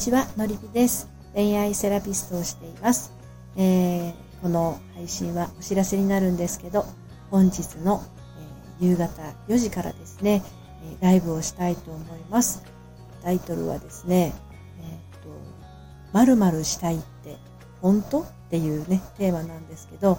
ちは、のりぴです。恋愛セラピストをしています。えー、この配信はお知らせになるんですけど、本日の、えー、夕方4時からですね、えライブをしたいと思います。タイトルはですね、えっ、と、〇〇したいって本当？っていうね、テーマなんですけど、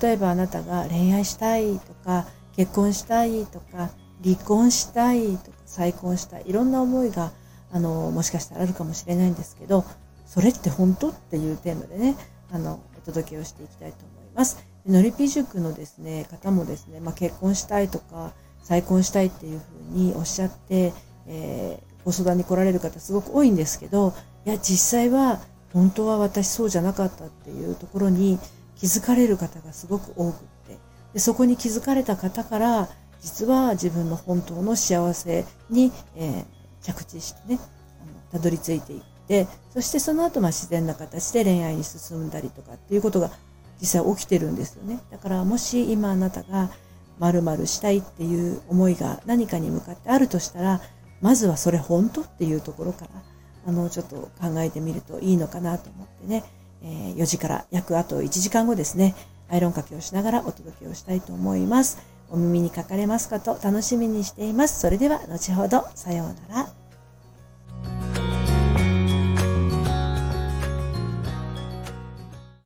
例えばあなたが恋愛したいとか、結婚したいとか、離婚したいとか、再婚したい、いろんな思いがあの、もしかしたらあるかもしれないんですけど、それって本当っていうテーマでね、あの、お届けをしていきたいと思います。のりぴ塾のですね、方もですね、まあ、結婚したいとか、再婚したいっていうふうにおっしゃって、えー、ご相談に来られる方すごく多いんですけど、いや、実際は本当は私そうじゃなかったっていうところに気づかれる方がすごく多くって、でそこに気づかれた方から、実は自分の本当の幸せに、えー、着地してね、あのたどり着いていって、そしてその後、まあ、自然な形で恋愛に進んだりとかっていうことが実際起きてるんですよね。だからもし今あなたが〇〇したいっていう思いが何かに向かってあるとしたら、まずはそれ本当っていうところから、あの、ちょっと考えてみるといいのかなと思ってね、えー、4時から約あと1時間後ですね、アイロンかけをしながらお届けをしたいと思います。お耳にかかれますかと楽しみにしています。それでは後ほど、さようなら。